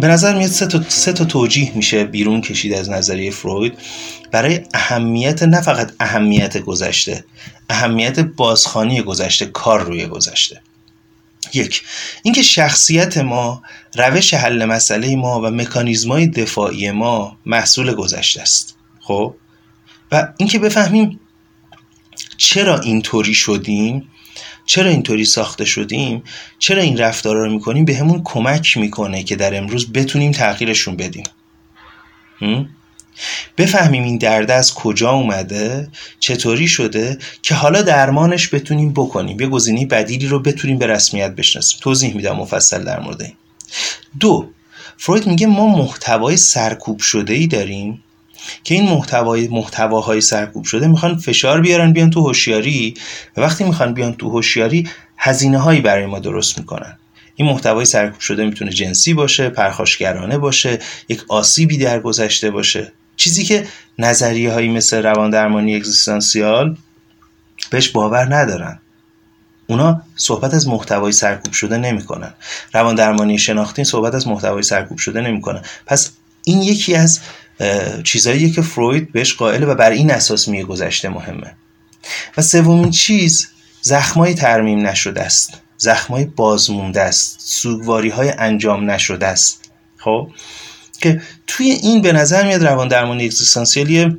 به نظر میاد سه تا, سه تا توجیه میشه بیرون کشید از نظریه فروید. برای اهمیت نه فقط اهمیت گذشته اهمیت بازخانی گذشته کار روی گذشته. یک اینکه شخصیت ما روش حل مسئله ما و مکانیزمای دفاعی ما محصول گذشته است. خب؟ و اینکه بفهمیم چرا اینطوری شدیم چرا اینطوری ساخته شدیم؟ چرا این رفتارا رو می‌کنیم؟ به همون کمک می‌کنه که در امروز بتونیم تغییرشون بدیم. بفهمیم این درد از کجا اومده چطوری شده که حالا درمانش بتونیم بکنیم. یه گزینه بدیلی رو بتونیم به رسمیت بشناسیم. توضیح میدم مفصل در مورد این. دو فروید میگه ما محتوای سرکوب شده ای داریم. که این محتوای محتواهای سرکوب شده می‌خوان فشار بیارن بیان تو هوشیاری. و وقتی می‌خوان بیان تو هوشیاری هزینه هایی برای ما درست می‌کنن. این محتوای سرکوب شده می‌تونه جنسی باشه پرخاشگرانه باشه یک آسیبی در گذشته باشه. چیزی که نظریه هایی مثل روان درمانی اگزیستانسیال بهش باور ندارن. اونا صحبت از محتوای سرکوب شده نمی‌کنن. روان درمانی شناختی صحبت از محتوای سرکوب شده نمی‌کنن. پس این یکی از چیزهایی که فروید بهش قائله و بر این اساس میگه گذشته مهمه. و سومین چیز زخمای ترمیم نشده است. زخمای بازمونده است. سوگواری های انجام نشده است. خب؟ که توی این به نظر میاد روان درمانی اگزیستانسیالی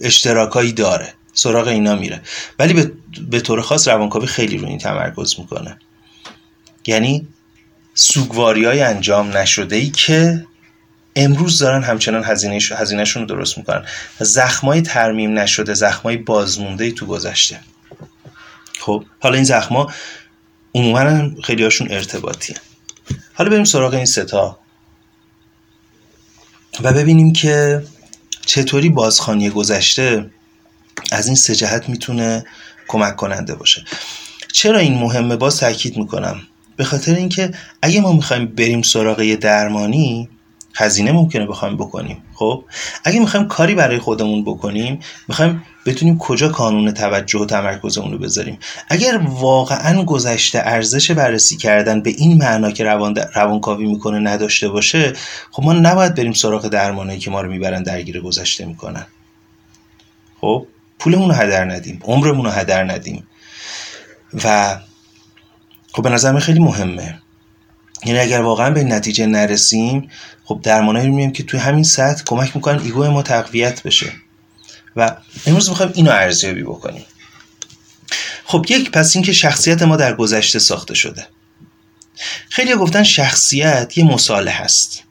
اشتراکایی داره. سراغ اینا میره. ولی به, به طور خاص روانکاوی خیلی روی این تمرکز می‌کنه. یعنی سوگواری های انجام نشده ای که امروز دارن همچنان هزینه هزینهشون رو درست می‌کنن. زخمای ترمیم نشده زخمای بازمونده تو گذشته. خب حالا این زخما عموما خیلی هاشون ارتباطی حالا بریم سراغ این ستا و ببینیم که چطوری بازخانی گذشته از این سه جهت می‌تونه کمک کننده باشه. چرا این مهمه؟ باز تاکید می‌کنم. به خاطر اینکه اگه ما می‌خوایم بریم سراغ یه درمانی هزینه ممکنه بخوایم بکنیم. خب؟ اگه می‌خوایم کاری برای خودمون بکنیم می‌خوایم بتونیم کجا کانون توجه و تمرکزمون رو بذاریم. اگر واقعا گذشته ارزش بررسی کردن به این معنا که روان روانکاوی می‌کنه نداشته باشه خب ما نباید بریم سراغ درمانایی که ما رو می‌برن درگیر گذشته می‌کنن. خب؟ پولمون رو هدر ندیم عمرمون رو هدر ندیم. و خب به نظر خیلی مهمه. یعنی اگر واقعا به نتیجه نرسیم خب درمانایی می‌بینیم که توی همین سطح کمک می‌کنن ایگو ما تقویت بشه. و امروز می‌خوایم اینو ارزیابی بکنیم. خب یک پس اینکه شخصیت ما در گذشته ساخته شده. خیلی گفتن شخصیت یه مصالح هست.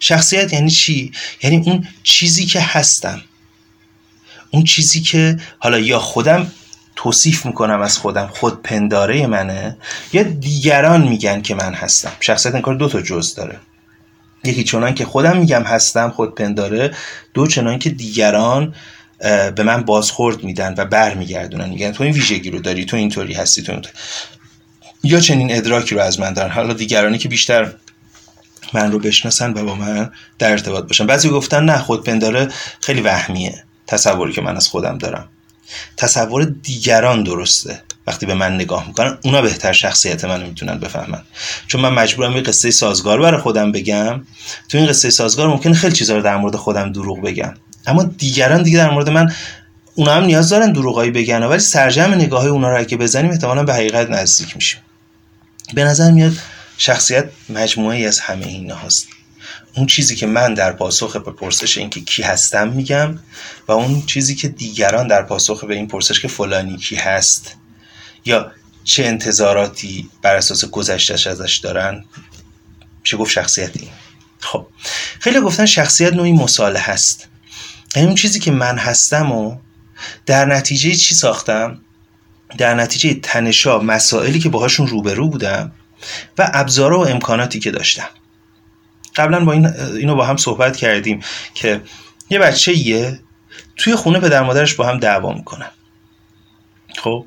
شخصیت یعنی چی؟ یعنی اون چیزی که هستم. اون چیزی که حالا یا خودم توصیف می‌کنم از خودم خود پنداره منه. یا دیگران میگن که من هستم. شخصیت این کار دو تا جز داره. یکی چنان که خودم میگم هستم خود پنداره. دو چنان که دیگران به من بازخورد میدن و بر میگردونن میگن تو این ویژگی رو داری تو اینطوری هستی تو اینطوری. یا چنین ادراکی رو از من دارن. حالا دیگرانی که بیشتر من رو بشناسن و با من در ارتباط باشن. بعضی گفتن نه خود پنداره خیلی وهمیه. تصوری که من از خودم دارم. تصور دیگران درسته. وقتی به من نگاه می‌کنن اونا بهتر شخصیت منو می‌تونن بفهمن. چون من مجبورم یه قصه سازگار برای خودم بگم. تو این قصه سازگار ممکن خیلی چیزا رو در مورد خودم دروغ بگم. اما دیگران دیگه در مورد من اونا هم نیاز دارن دروغایی بگن. ولی سرجم نگاه اونا رو اگه بزنیم احتمالا به حقیقت نزدیک میشیم. به نظر میاد شخصیت مجموعه ای از همه این هاست. اون چیزی که من در پاسخ به پرسش اینکه کی هستم میگم و اون چیزی که دیگران در پاسخ به این پرسش که فلانی کی هست یا چه انتظاراتی بر اساس گذشتش ازش دارن میشه گفت شخصیتی؟ خب خیلی گفتن شخصیت نوعی مصالح هست. یعنی چیزی که من هستم و در نتیجه چی ساختم؟ در نتیجه تنشا مسائلی که باهاشون روبرو بودم و ابزارها و امکاناتی که داشتم. قبلا با این اینو با هم صحبت کردیم که یه بچه یه توی خونه پدر مادرش با هم دعوا می‌کنن. خب؟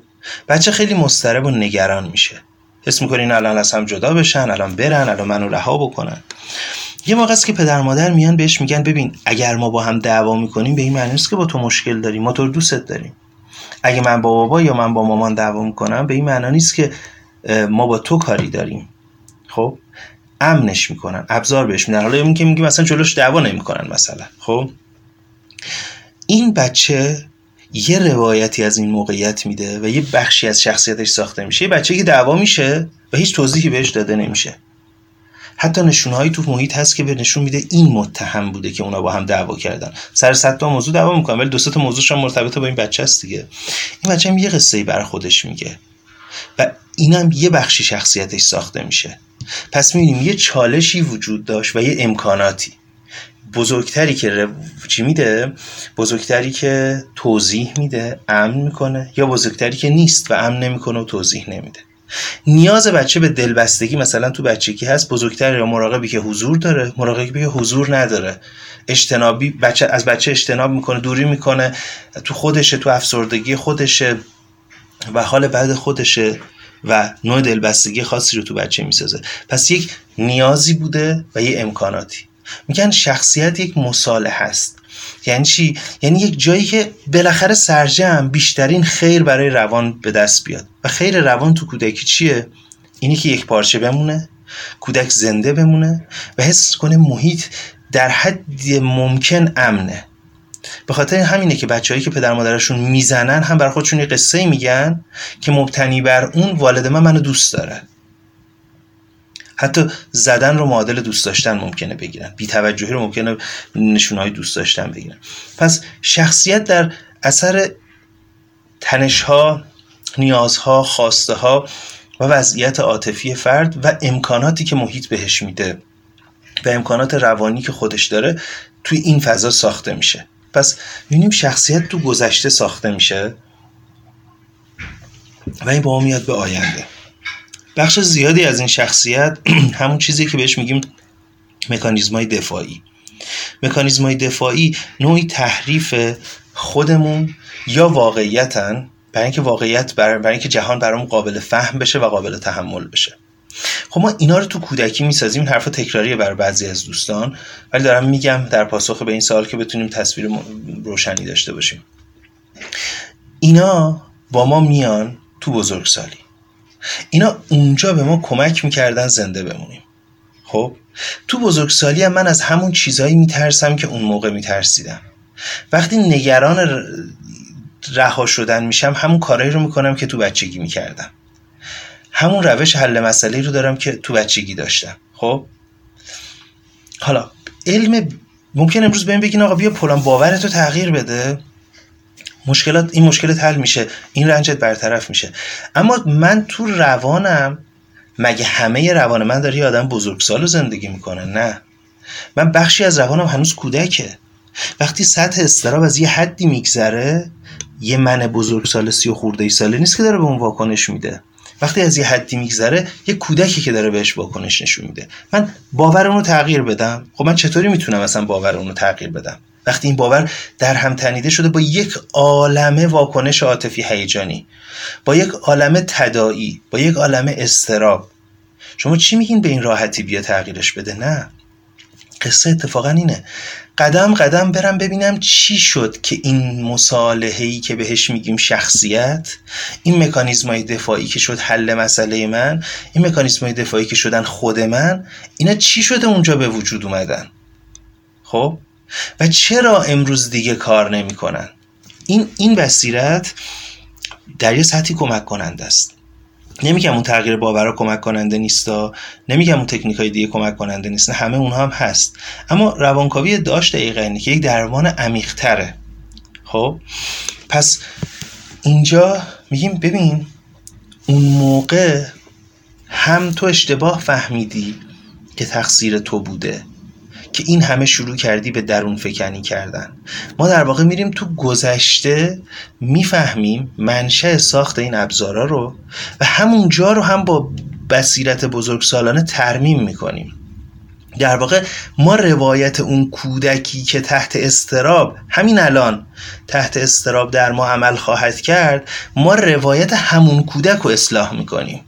بچه خیلی مضطرب و نگران میشه. حس می‌کنین الان از هم جدا بشن الان برن الان منو رها بکنن. یه موقع است که پدر مادر میان بهش میگن ببین اگر ما با هم دعوا می‌کنیم به این معنی نیست که با تو مشکل داریم ما تو دوستت داریم. اگه من با بابا یا من با مامان دعوا می‌کنم به این معنی نیست که ما با تو کاری داریم. خب؟ امنش می‌کنن ابزار بهش میدن. حالا این که میگه مثلا جلوش دعوا نمی‌کنن مثلا خب؟ این بچه یه روایتی از این موقعیت میده و یه بخشی از شخصیتش ساخته میشه. یه بچه که دعوا میشه و هیچ توضیحی بهش داده نمیشه. حتی نشونهایی تو محیط هست که به نشون میده این متهم بوده که اونا با هم دعوا کردن. سر صد تا موضوع دعوا می‌کنن ولی دو تا موضوعش هم مرتبط با این بچه است دیگه. این بچه هم یه قصه ای برای خودش میگه و اینم یه بخشی شخصیتش ساخته میشه. پس می‌بینیم یه چالشی وجود داشت و یه امکاناتی. بزرگتری که چی میده؟ بزرگتری که توضیح میده امن می‌کنه یا بزرگتری که نیست و امن نمی‌کنه و توضیح نمیده. نیاز بچه به دلبستگی مثلا تو بچگی هست بزرگتر یا مراقبی که حضور داره مراقبی که حضور نداره. اجتنابی بچه از بچه اجتناب می‌کنه دوری می‌کنه تو خودشه تو افسردگی خودشه و حال بعد خودشه. و نوع دلبستگی خاصی رو تو بچه می‌سازه. پس یک نیازی بوده و یه امکاناتی. میگن شخصیت یک مصالح هست یعنی چی؟ یعنی یک جایی که بالاخره سرجم بیشترین خیر برای روان به دست بیاد. و خیر روان تو کودکی چیه؟ اینی که یک پارچه بمونه کودک زنده بمونه و حس کنه محیط در حد ممکن امنه. به خاطر همینه که بچههایی که پدر مادرشون می‌زنن هم بر خودشون یه قصه میگن که مبتنی بر اون والد من منو دوست داره. حتی زدن رو معادل دوست داشتن ممکنه بگیرن. بی توجهی رو ممکنه نشونهای دوست داشتن بگیرن. پس شخصیت در اثر تنشها نیازها خواسته ها و وضعیت عاطفی فرد و امکاناتی که محیط بهش میده و امکانات روانی که خودش داره توی این فضا ساخته میشه. پس می‌بینیم شخصیت تو گذشته ساخته میشه و این با میاد به آینده. بخش زیادی از این شخصیت همون چیزی که بهش میگیم مکانیزم های دفاعی. مکانیزم های دفاعی نوعی تحریف خودمون یا واقعیتن برای اینکه واقعیت برای, اینکه جهان برامون قابل فهم بشه و قابل تحمل بشه. خب ما اینا رو تو کودکی می‌سازیم این حرف تکراریه بر بعضی از دوستان. ولی دارم میگم در پاسخ به این سوال که بتونیم تصویر روشنی داشته باشیم. اینا با ما میان تو بزرگسالی. اینا اونجا به ما کمک می‌کردن زنده بمونیم. خب؟ تو بزرگسالی هم من از همون چیزایی میترسم که اون موقع میترسیدم. وقتی نگران رها شدن میشم همون کارایی رو می‌کنم که تو بچگی می‌کردم. همون روش حل مسئله رو دارم که تو بچگی داشتم. خب؟ حالا علم ممکن امروز بهم بگین آقا بیا پلان باورتو تغییر بده. مشکلات این مشکلت حل میشه این رنجت برطرف میشه. اما من تو روانم مگه همه روان من داره یه آدم بزرگسال زندگی می‌کنه؟ نه. من بخشی از روانم هنوز کودکه. وقتی سطح استراب از یه حدی میگذره یه من بزرگسال سی و خورده ای ساله نیست که داره به اون واکنش میده. وقتی از یه حدی میگذره یه کودکی که داره بهش واکنش نشون میده. من باور اونو تغییر بدم. خب من چطوری می‌تونم اصلا باور اونو تغییر بدم؟ وقتی این باور در هم تنیده شده با یک عالمه واکنش عاطفی هیجانی با یک عالمه تدایی با یک عالمه استراب شما چی میگین به این راحتی بیا تغییرش بده؟ نه. قصه اتفاقا اینه. قدم قدم برم ببینم چی شد که این مصالحه که بهش میگیم شخصیت این مکانیزم های دفاعی که شد حل مسئله من این مکانیزم های دفاعی که شدن خود من اینا چی شده اونجا به وجود اومدن؟ خب؟ و چرا امروز دیگه کار نمی‌کنن؟ این این بصیرت در یه سطحی کمک کننده است. نمیگم اون تغییر باورا کمک کننده نیستا نمیگم اون تکنیک های دیگه کمک کننده نیست همه اونها هم هست. اما روانکاوی داشت دقیقا اینه که یک درمان عمیقتره. خب؟ پس اینجا میگیم ببین اون موقع هم تو اشتباه فهمیدی که تقصیر تو بوده. که این همه شروع کردی به درون فکنی کردن. ما در واقع میریم تو گذشته می‌فهمیم منشه ساخت این ابزارا رو و همونجا رو هم با بصیرت بزرگسالانه ترمیم می‌کنیم. در واقع ما روایت اون کودکی که تحت استراب همین الان تحت استراب در ما عمل خواهد کرد ما روایت همون کودک رو اصلاح می‌کنیم.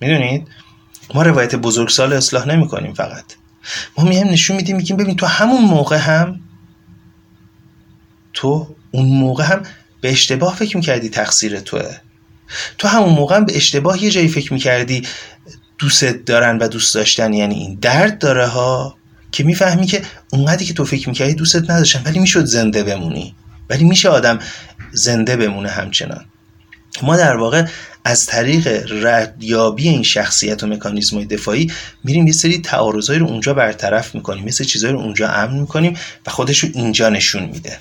می‌دونید؟ ما روایت بزرگسال اصلاح نمی‌کنیم فقط. ما میهم نشون میدیم میگیم ببین تو همون موقع هم تو اون موقع هم به اشتباه فکر می‌کردی تقصیر توه. تو همون موقع هم به اشتباه یه جایی فکر می‌کردی دوست دارن و دوست داشتن یعنی این درد داره ها که می‌فهمی که اونقدری که تو فکر می‌کردی دوستت نداشتن ولی می‌شد زنده بمونی. ولی میشه آدم زنده بمونه همچنان. ما در واقع از طریق ردیابی این شخصیت و مکانیزم دفاعی میریم یه سری تعارضایی رو اونجا برطرف می‌کنیم مثل چیزایی رو اونجا امن می‌کنیم و خودش رو اینجا نشون میده.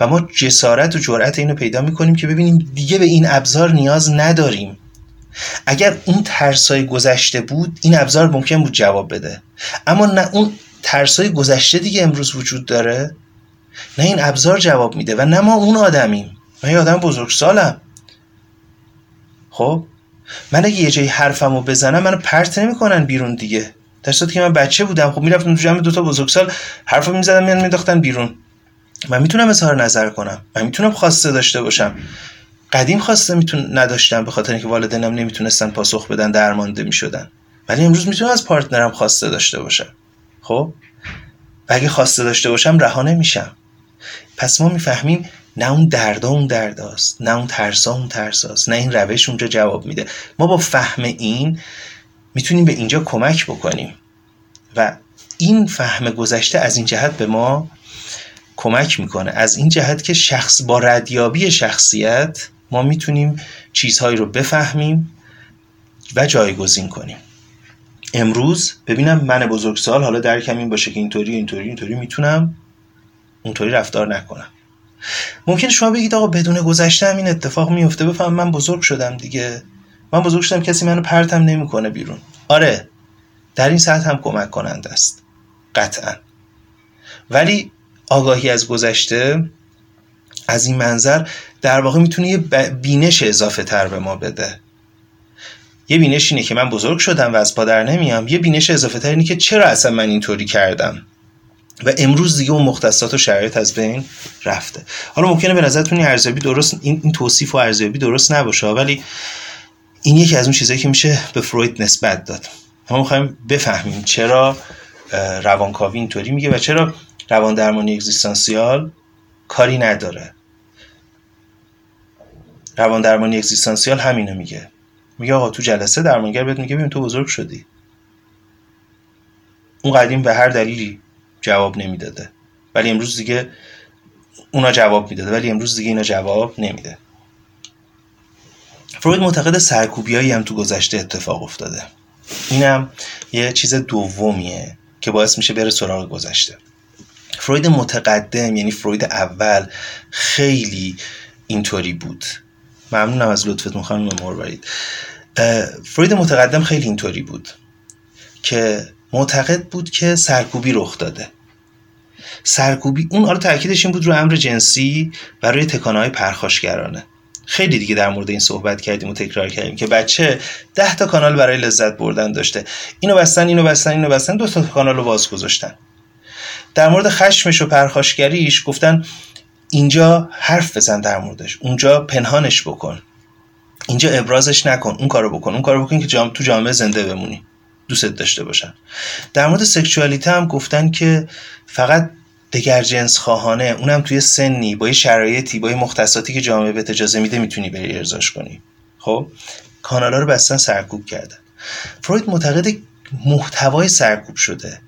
و ما جسارت و جرأت اینو پیدا می‌کنیم که ببینیم دیگه به این ابزار نیاز نداریم. اگر اون ترسای گذشته بود این ابزار ممکن بود جواب بده. اما نه اون ترسای گذشته دیگه امروز وجود داره. نه این ابزار جواب میده و نه ما اون آدمیم. من یه آدم بزرگسالم. خب؟ من اگه یه جایی حرفمو بزنم منو پرت نمی‌کنن بیرون دیگه. در که من بچه بودم خب می‌رفتم تو جمع دو تا بزرگسال حرفو می‌زدم میان مینداختن بیرون. من می‌تونم اظهار نظر کنم. من می‌تونم خواسته داشته باشم. قدیم خواسته میتون نداشتم به خاطر اینکه والدینم نمی‌تونستن پاسخ بدن درمانده می‌شدن. ولی امروز می‌تونم از پارتنرم خواسته داشته باشم. خب؟ و اگه خواسته داشته باشم رها نمیشم. پس ما می‌فهمیم نه اون دردا اون درداست نه اون ترسا اون ترساست نه این روش اونجا جواب میده. ما با فهم این می‌تونیم به اینجا کمک بکنیم. و این فهم گذشته از این جهت به ما کمک می‌کنه. از این جهت که شخص با ردیابی شخصیت ما می‌تونیم چیزهایی رو بفهمیم و جایگزین کنیم. امروز ببینم من بزرگسال حالا درکم این باشه که اینطوری اینطوری اینطوری می‌تونم اونطوری رفتار نکنم. ممکن شما بگید آقا بدون گذشته هم این اتفاق میفته؟ بفهم من بزرگ شدم دیگه. من بزرگ شدم کسی منو پرتم نمی‌کنه بیرون. آره در این ساعت هم کمک کننده است. قطعا. ولی آگاهی از گذشته از این منظر در واقع می‌تونه یه بینش اضافه تر به ما بده. یه بینش اینه که من بزرگ شدم و از پادر نمیام. یه بینش اضافه تر اینه که چرا اصلا من اینطوری کردم؟ و امروز دیگه اون مختصات و شرایط از بین رفته. حالا ممکنه به نظرتون این ارزیابی درست این, این توصیف و ارزیابی درست نباشه ولی این یکی از اون چیزایی که میشه به فروید نسبت داد. ما می‌خوایم بفهمیم چرا روانکاوی اینطوری میگه و چرا روان درمانی اگزیستانسیال کاری نداره. روان درمانی اگزیستانسیال همینو میگه. میگه آقا تو جلسه درمانگر بهت میگه ببین تو بزرگ شدی. اون قدیم به هر دلیلی جواب نمی‌داده. ولی امروز دیگه اونا جواب می‌داده. ولی امروز دیگه اینا جواب نمیده. فروید معتقد سرکوبیایی هم تو گذشته اتفاق افتاده. اینم یه چیز دومیه که باعث میشه بره سراغ گذشته. فروید متقدم یعنی فروید اول خیلی اینطوری بود. ممنونم از لطفتون خانم مروارید. فروید متقدم خیلی اینطوری بود که معتقد بود که سرکوبی رخ داده. سرکوبی اون حالا تاکیدش این بود رو امر جنسی و روی تکانهای پرخاشگرانه. خیلی دیگه در مورد این صحبت کردیم و تکرار کردیم که بچه ده تا کانال برای لذت بردن داشته. اینو بستن اینو بستن اینو بستن دو تا کانال رو باز گذاشتن. در مورد خشمش و پرخاشگریش گفتن اینجا حرف بزن در موردش. اونجا پنهانش بکن. اینجا ابرازش نکن. اون کارو بکن. اون کارو بکن که جام تو جامعه زنده بمونی. دوست داشته باشن. در مورد سکشوالیته هم گفتن که فقط دگر جنس خواهانه. اونم توی سنی با یه شرایطی با یه مختصاتی که جامعه به اجازه میده می‌تونی بری ارزاش کنی. خب؟ کانالا رو بستن سرکوب کردن. فروید معتقد محتوای سرکوب شده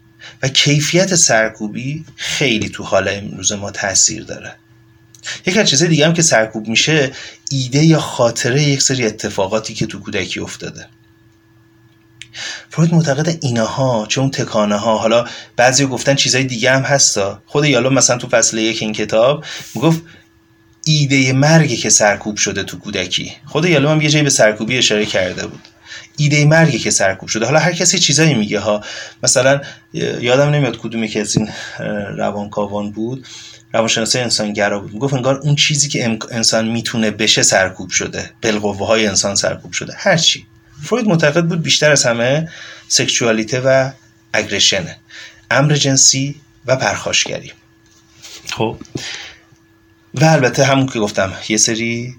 و کیفیت سرکوبی خیلی تو حال امروز ما تاثیر داره. یک از چیزهای دیگه هم که سرکوب میشه ایده یا خاطره یک سری اتفاقاتی که تو کودکی افتاده. فروید معتقد اینها چه اون تکانه ها حالا بعضی گفتن چیزای دیگه هم هستا. خود یالو مثلا تو فصل یک این کتاب می‌گفت ایده مرگی که سرکوب شده تو کودکی. خود یالو هم یه جایی به سرکوبی اشاره کرده بود. ایده مرگی که سرکوب شده. حالا هر کسی چیزایی میگه ها. مثلا یادم نمیاد کدومی که از این روانکاوان بود روانشناسی انسانگرا بود. می‌گفت انگار اون چیزی که انسان می‌تونه بشه سرکوب شده. بالقوه های انسان سرکوب شده. هر چی. فروید معتقد بود بیشتر از همه سکشوالیته و اگریشنه. امر جنسی و پرخاشگری. خب. و البته همون که گفتم یه سری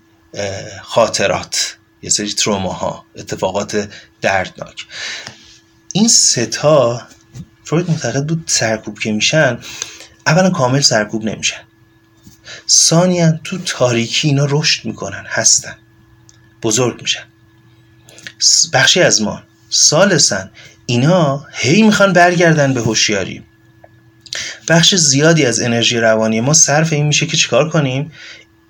خاطرات یه سری تروماها اتفاقات دردناک. این ستا فروید معتقد بود سرکوب که میشن اولا کامل سرکوب نمیشن. ثانیا تو تاریکی اینا رشد می‌کنن هستن. بزرگ میشن. بخشی از ما. سالسن. اینا هی می‌خوان برگردن به هوشیاری. بخش زیادی از انرژی روانی ما صرف این میشه که چیکار کنیم؟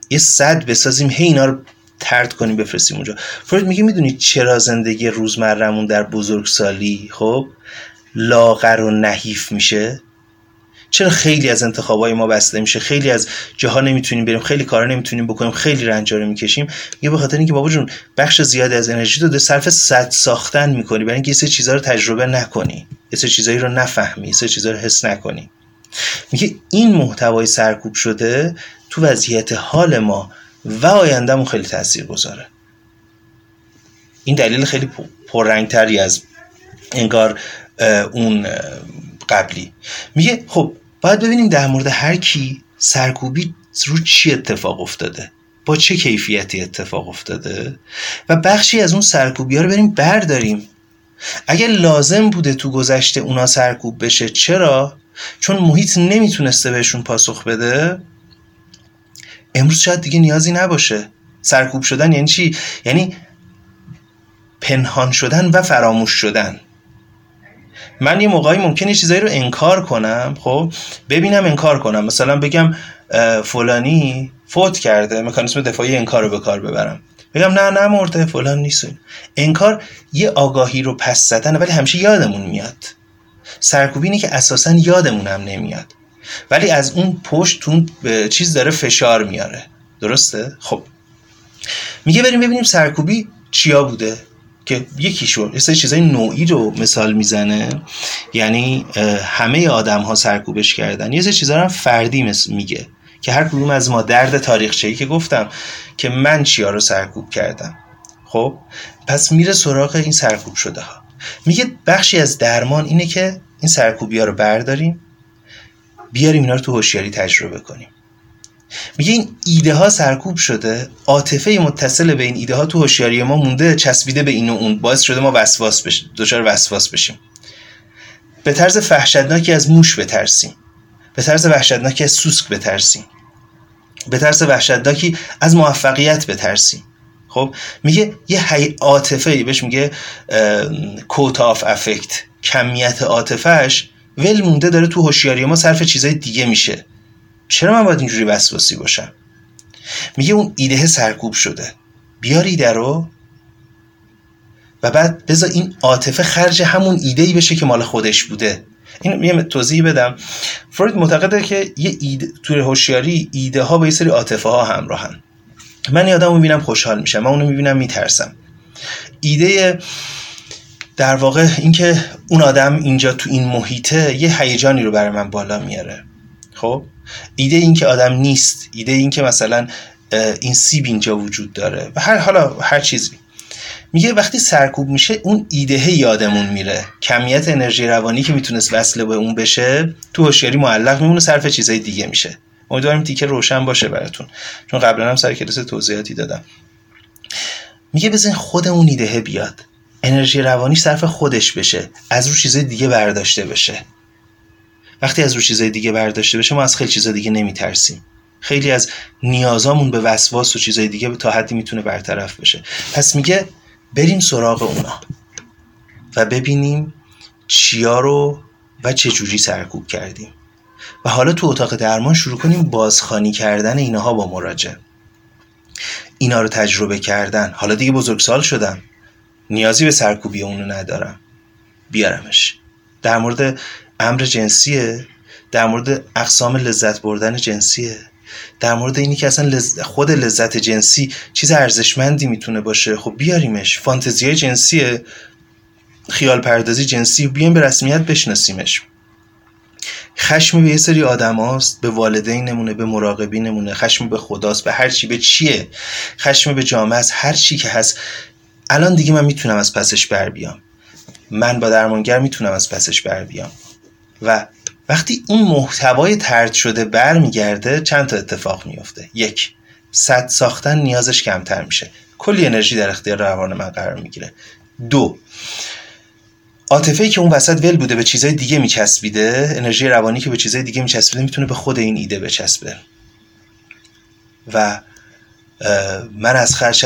یه صد بسازیم هی اینا رو ترد کنیم بفرستیم اونجا. فروید میگه می‌دونید چرا زندگی روزمرمون در بزرگسالی؟ خب لاغر و نحیف میشه. چرا خیلی از انتخابای ما بسته میشه خیلی از جاها نمی‌تونیم بریم خیلی کارا نمی‌تونیم بکنیم خیلی رنجا رو می‌کشیم. یه به خاطر اینکه بابا جون بخش زیادی از انرژی تو صرف صد ساختن می‌کنی برای اینکه سری چیزا رو تجربه نکنی. سری چیزایی رو نفهمی سری چیزا رو حس نکنی. میگه این محتوای سرکوب شده تو وضعیت حال ما و آیندهمون خیلی تاثیر گذاره این دلیل خیلی پررنگتری از انگار اون قبلی. میگه خب باید ببینیم در مورد هر کی سرکوبی رو چی اتفاق افتاده؟ با چه کیفیتی اتفاق افتاده؟ و بخشی از اون سرکوبی ها رو بریم برداریم. اگر لازم بوده تو گذشته اونا سرکوب بشه چرا؟ چون محیط نمی‌تونسته بهشون پاسخ بده. امروز شاید دیگه نیازی نباشه. سرکوب شدن یعنی چی؟ یعنی پنهان شدن و فراموش شدن. من یه موقعی ممکنه چیزایی رو انکار کنم خب؟ ببینم انکار کنم. مثلا بگم فلانی فوت کرده مکانیسم دفاعی انکار رو به کار ببرم. بگم نه نه مرده فلان نیست. انکار یه آگاهی رو پس زدن ولی همیشه یادمون میاد. سرکوبی اینه که اساسا یادمون هم نمیاد. ولی از اون پشت تون چیز داره فشار میاره. درسته؟ خب. میگه بریم ببینیم سرکوبی چیا بوده. که یکیشون یه سری چیزای نوعی رو مثال می‌زنه. یعنی همه آدم ها سرکوبش کردن. یه سری چیزا هم فردی میگه که هر کدوم از ما درد تاریخچه‌ای که گفتم که من چیا رو سرکوب کردم. خب؟ پس میره سراغ این سرکوب شده ها میگه بخشی از درمان اینه که این سرکوبی رو برداریم بیاریم اینا رو تو هوشیاری تجربه کنیم. میگه این ایده ها سرکوب شده عاطفه متصل به این ایده ها تو هوشیاری ما مونده چسبیده به این و اون باعث شده ما وسواس بشیم دچار وسواس بشیم. به طرز وحشتناکی از موش بترسیم. به طرز وحشتناکی از سوسک بترسیم. به طرز وحشتناکی از موفقیت بترسیم. خب میگه یه عاطفه بهش میگه کوت آف افکت کمیت عاطفهش ول مونده داره تو هوشیاری ما صرف چیزای دیگه میشه. چرا من باید اینجوری وسواسی باشم؟ میگه اون ایده سرکوب شده. بیار ایده رو. و بعد بذار این عاطفه خرج همون ایده ای بشه که مال خودش بوده. این یه توضیح بدم. فروید معتقده که یه ایده توی هوشیاری ایده ها با یه سری عاطفه ها همراهن. من یادم می‌بینم خوشحال میشم. من اونو می‌بینم میترسم. ایده در واقع اینکه اون آدم اینجا تو این محیطه یه هیجانی رو برای من بالا میاره. خب؟ ایده این که آدم نیست ایده این که مثلا این سیب اینجا وجود داره و هر حالا هر چیزی. میگه وقتی سرکوب میشه اون ایده یادمون میره. کمیت انرژی روانی که می‌تونست وصله به اون بشه تو هوشیاری معلق میمونه صرف چیزای دیگه میشه. امیدوارم تیکه روشن باشه براتون. چون قبلا هم سر کلاس توضیحاتی دادم. میگه بزن خود اون ایده بیاد. انرژی روانی صرف خودش بشه. از رو چیزای دیگه برداشته بشه. وقتی از رو چیزای دیگه برداشته بشه ما از خیلی چیزای دیگه نمیترسیم. خیلی از نیازامون به وسواس و چیزای دیگه تا حدی می‌تونه برطرف بشه. پس میگه بریم سراغ اونا و ببینیم چیا رو و چه جوری سرکوب کردیم. و حالا تو اتاق درمان شروع کنیم بازخانی کردن اینها با مراجع اینا رو تجربه کردن. حالا دیگه بزرگسال شدم نیازی به سرکوبی اونو ندارم. بیارمش. در مورد امر جنسیه. در مورد اقسام لذت بردن جنسیه. در مورد اینی که اصلا خود لذت جنسی چیز ارزشمندی می‌تونه باشه. خب بیاریمش. فانتزیای جنسیه. خیال پردازی جنسی. بیایم به رسمیت بشناسیمش. خشم به یه سری آدم هاست به والدینمونه به مراقبینمونه. خشم به خداست. به هر چی. به چیه؟ خشم به جامعه است. هر چی که هست. الان دیگه من می‌تونم از پسش بر بیام. من با درمانگر می‌تونم از پسش بر بیام. و وقتی اون محتوای ترد شده برمیگرده چند تا اتفاق میفته یک صد ساختن نیازش کمتر میشه. کلی انرژی در اختیار روان من قرار می‌گیره. دو عاطفه که اون وسط ول بوده به چیزای دیگه میچسبیده انرژی روانی که به چیزای دیگه میچسبیده می‌تونه به خود این ایده بچسبه. و من از خرش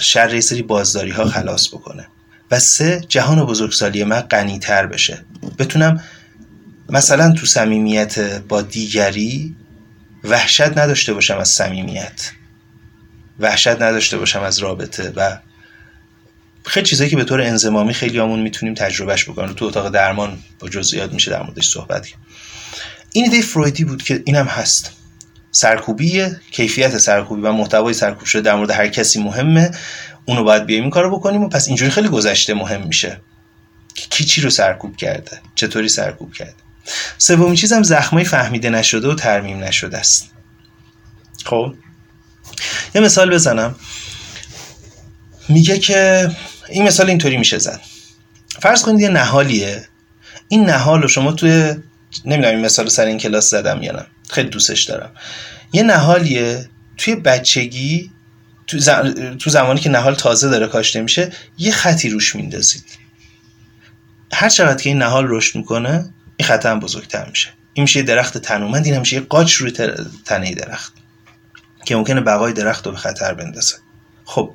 شر یه سری بازداری ها خلاص بکنه. و سه جهان بزرگسالی من غنیتر بشه. بتونم مثلا تو صمیمیت با دیگری وحشت نداشته باشم از صمیمیت. وحشت نداشته باشم از رابطه و خیلی چیزایی که به طور انزمامی خیلی همون می‌تونیم تجربهش بکنیم. تو اتاق درمان با جزئیات میشه در موردش صحبت کرد. این ایده فرویدی بود که اینم هست. سرکوبی کیفیت سرکوبی و محتوای سرکوب شده در مورد هر کسی مهمه. اونو باید بیایم این کارو بکنیم و پس اینجوری خیلی گذشته مهم میشه. کی چی رو سرکوب کرده؟ چطوری سرکوب کرده؟ سومین چیزم زخمای فهمیده نشده و ترمیم نشده است. خب؟ یه مثال بزنم. میگه که این مثال اینطوری میشه زد. فرض کنید یه نهالیه. این نهال رو شما توی نمی‌دونم این مثال سر این کلاس زدم یا نه. خیلی دوستش دارم. یه نهالیه توی بچگی تو, تو زمانی که نهال تازه داره کاشته میشه یه خطی روش میندازید. هر چقدر که این نهال رشد می‌کنه این خط هم بزرگتر میشه. این میشه درخت تنومند این میشه یه قاچ روی تنه درخت که ممکنه بقای درخت رو به خطر بندازه. خب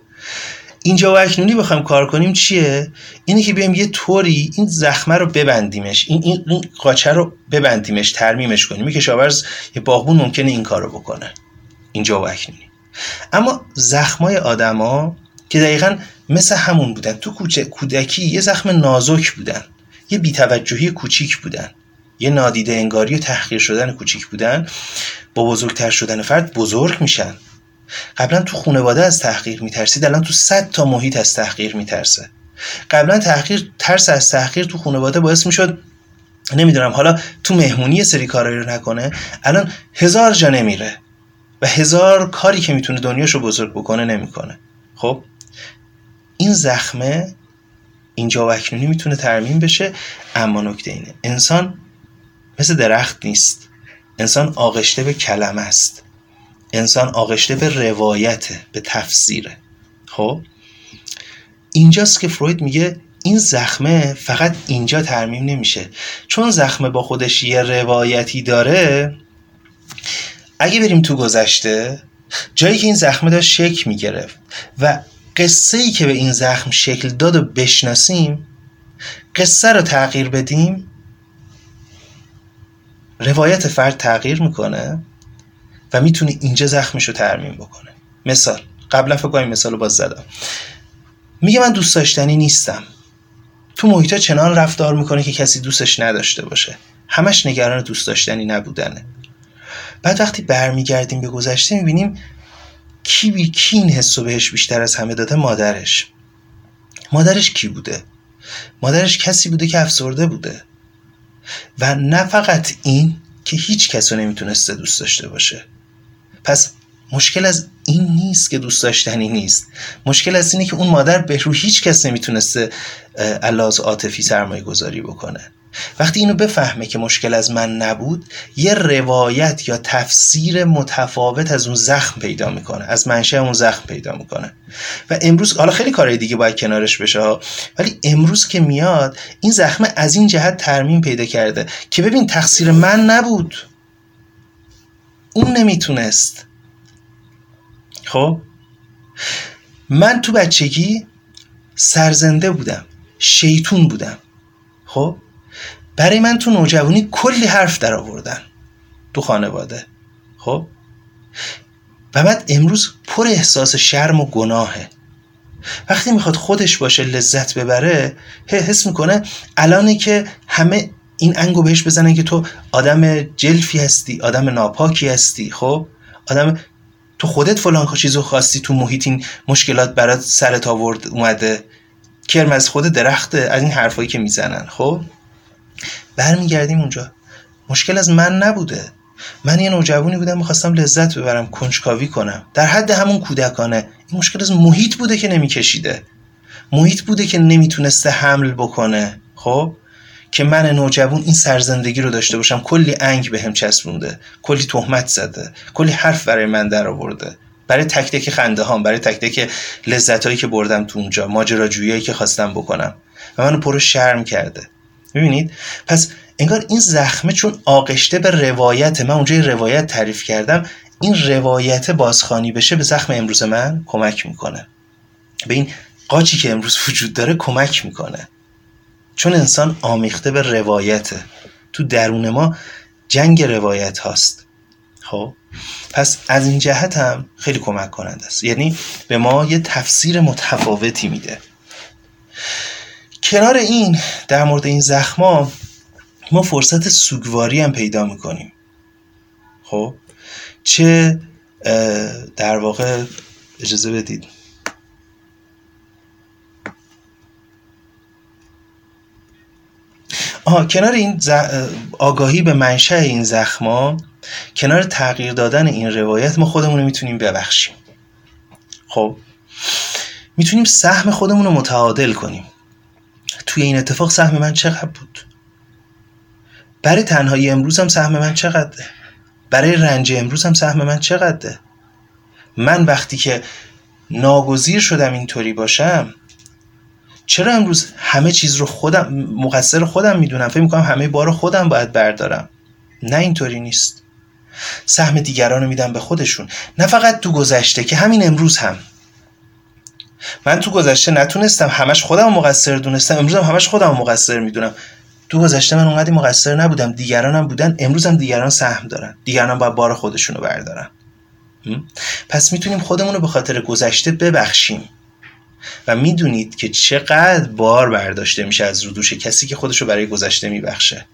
اینجا و اکنونی بخوایم کار کنیم چیه؟ اینه که بیایم یه طوری این زخمه رو ببندیمش این این, قاچه رو ببندیمش ترمیمش کنیم. یه کشاورز یه باغبون ممکنه این کار رو بکنه. اینجا و اکنونی. اما زخمای آدما که دقیقا مثل همون بودن تو کودکی یه زخم نازک بودن. یه بیتوجهی کوچیک بودن. یه نادیده انگاری و تحقیر شدن کوچیک بودن. با بزرگتر شدن فرد بزرگ میشن. قبلا تو خانواده از تحقیر میترسید الان تو صد تا محیط از تحقیر میترسه. قبلا تحقیر ترس از تحقیر تو خانواده باعث می‌شد نمی‌دونم حالا تو مهمونی سری کارایی رو نکنه الان هزار جا نمیره و هزار کاری که می‌تونه دنیاشو بزرگ بکنه نمی‌کنه. خب؟ این زخمه اینجا و اکنونی می‌تونه ترمیم بشه اما نکته اینه. انسان مثل درخت نیست. انسان آغشته به کلمه است. انسان آغشته به روایته به تفسیره. خب؟ اینجاست که فروید میگه این زخمه فقط اینجا ترمیم نمیشه. چون زخمه با خودش یه روایتی داره اگه بریم تو گذشته جایی که این زخمه داشت شکل می‌گرفت و قصه ای که به این زخم شکل داد و بشناسیم قصه رو تغییر بدیم. روایت فرد تغییر می‌کنه و می‌تونه اینجا زخمش رو ترمیم بکنه. مثال قبلا فکر کنم مثال رو باز زدم. میگه من دوست داشتنی نیستم. تو محیطا چنان رفتار می‌کنه که کسی دوستش نداشته باشه. همش نگران دوست داشتنی نبودنه. بعد وقتی برمیگردیم به گذشته می‌بینیم کی بی کی این حس بهش بیشتر از همه داده مادرش. مادرش کی بوده؟ مادرش کسی بوده که افسرده بوده. و نه فقط این که هیچ کس رو نمی‌تونسته دوست داشته باشه. پس مشکل از این نیست که دوست داشتنی نیست. مشکل از اینه که اون مادر به رو هیچ کس نمی‌تونسته علاز عاطفی سرمایه گذاری بکنه. وقتی اینو بفهمه که مشکل از من نبود یه روایت یا تفسیر متفاوت از اون زخم پیدا می‌کنه از منشه اون زخم پیدا می‌کنه. و امروز حالا خیلی کارهای دیگه باید کنارش بشه ولی امروز که میاد این زخم از این جهت ترمیم پیدا کرده که ببین تقصیر من نبود. اون نمی‌تونست. خب؟ من تو بچگی سرزنده بودم شیطون بودم. خب؟ برای من تو نوجوانی کلی حرف در آوردن تو خانواده. خب؟ و بعد امروز پر احساس شرم و گناهه. وقتی می‌خواد خودش باشه لذت ببره حس می‌کنه الانی که همه این انگو بهش بزنن که تو آدم جلفی هستی آدم ناپاکی هستی. خب؟ آدم تو خودت فلان چیزو خواستی تو محیط این مشکلات برات سرت آورد اومده. کرم از خود درخته از این حرفایی که می‌زنن. خب؟ برمیگردیم اونجا. مشکل از من نبوده. من یه نوجوانی بودم می‌خواستم لذت ببرم کنجکاوی کنم. در حد همون کودکانه. این مشکل از محیط بوده که نمیکشیده. محیط بوده که نمی‌تونسته حمل بکنه. خب؟ که من نوجوان این سرزندگی رو داشته باشم. کلی انگ به هم چسبونده. کلی تهمت زده. کلی حرف برای من در آورده. برای تک تک خنده هام برای تک تک لذت هایی که بردم تو اونجا. ماجراجویی که خواستم بکنم. و منو پرو شرم کرده. می‌بینید پس انگار این زخمه چون آغشته به روایت من اونجا روایت تعریف کردم این روایت بازخانی بشه به زخم امروز من کمک می‌کنه. به این قاچی که امروز وجود داره کمک می‌کنه. چون انسان آمیخته به روایته تو درون ما جنگ روایت هاست. خب؟ پس از این جهت هم خیلی کمک کننده است. یعنی به ما یه تفسیر متفاوتی میده. کنار این در مورد این زخما ما فرصت سوگواری هم پیدا می‌کنیم. خب؟ چه در واقع اجازه بدید. آها کنار این آگاهی به منشأ این زخما کنار تغییر دادن این روایت ما خودمون رو می‌تونیم ببخشیم. خب؟ می‌تونیم سهم خودمون رو متعادل کنیم. توی این اتفاق سهم من چقدر بود؟ برای تنهایی امروز هم سهم من چقدره؟ برای رنج امروز هم سهم من چقدره؟ من وقتی که ناگزیر شدم اینطوری باشم چرا امروز همه چیز رو خودم مقصر خودم می‌دونم؟ فکر می‌کنم همه بار خودم باید بردارم. نه اینطوری نیست. سهم دیگران رو میدم به خودشون. نه فقط تو گذشته که همین امروز هم. من تو گذشته نتونستم همش خودم مقصر دونستم امروز هم همش خودم مقصر می‌دونم. تو گذشته من اونقدی مقصر نبودم دیگرانم بودن امروز هم دیگران سهم دارن. دیگران باید بار خودشونو بردارن. پس می‌تونیم خودمون رو به خاطر گذشته ببخشیم. و می‌دونید که چقدر بار برداشته میشه از رو دوش کسی که خودش رو برای گذشته میبخشه.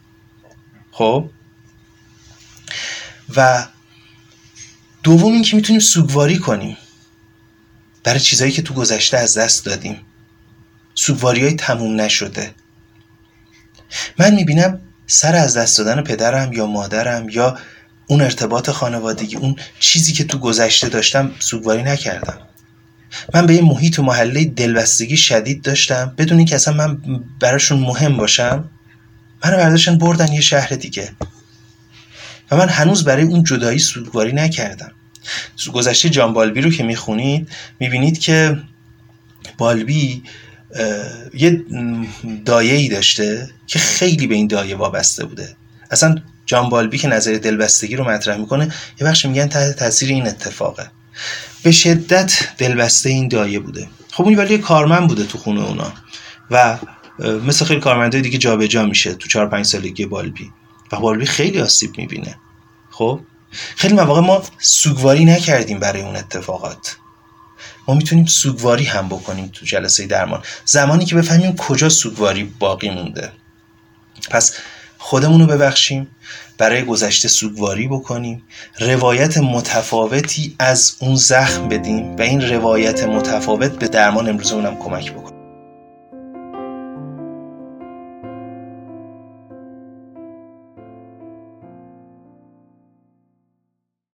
خب؟ و دوم اینکه می‌تونیم سوگواری کنیم. برای چیزهایی که تو گذشته از دست دادیم. سوگواری های تموم نشده. من می‌بینم سر از دست دادن پدرم یا مادرم یا اون ارتباط خانوادگی اون چیزی که تو گذشته داشتم سوگواری نکردم. من به یه محیط و محله دلبستگی شدید داشتم. بدون اینکه اصلا من براشون مهم باشم منو برداشتن بردن یه شهر دیگه. و من هنوز برای اون جدایی سوگواری نکردم. گذشته جان بالبی رو که می‌خونید می‌بینید که بالبی یه دایه ای داشته که خیلی به این دایه وابسته بوده. اصلا جان بالبی که نظر دلبستگی رو مطرح می‌کنه یه بخش میگن تحت تاثیر این اتفاقه. به شدت دلبسته این دایه بوده. خب اون ولی کارمند بوده تو خونه اونا. و مثل خیلی کارمندای دیگه جابجا جا میشه تو 4 5 سالگی بالبی. و بالبی خیلی آسیب می‌بینه. خب؟ خیلی مواقع ما سوگواری نکردیم برای اون اتفاقات. ما می‌تونیم سوگواری هم بکنیم تو جلسه درمان. زمانی که بفهمیم کجا سوگواری باقی مونده. پس خودمون رو ببخشیم برای گذشته سوگواری بکنیم روایت متفاوتی از اون زخم بدیم و این روایت متفاوت به درمان امروز اونم کمک بکنیم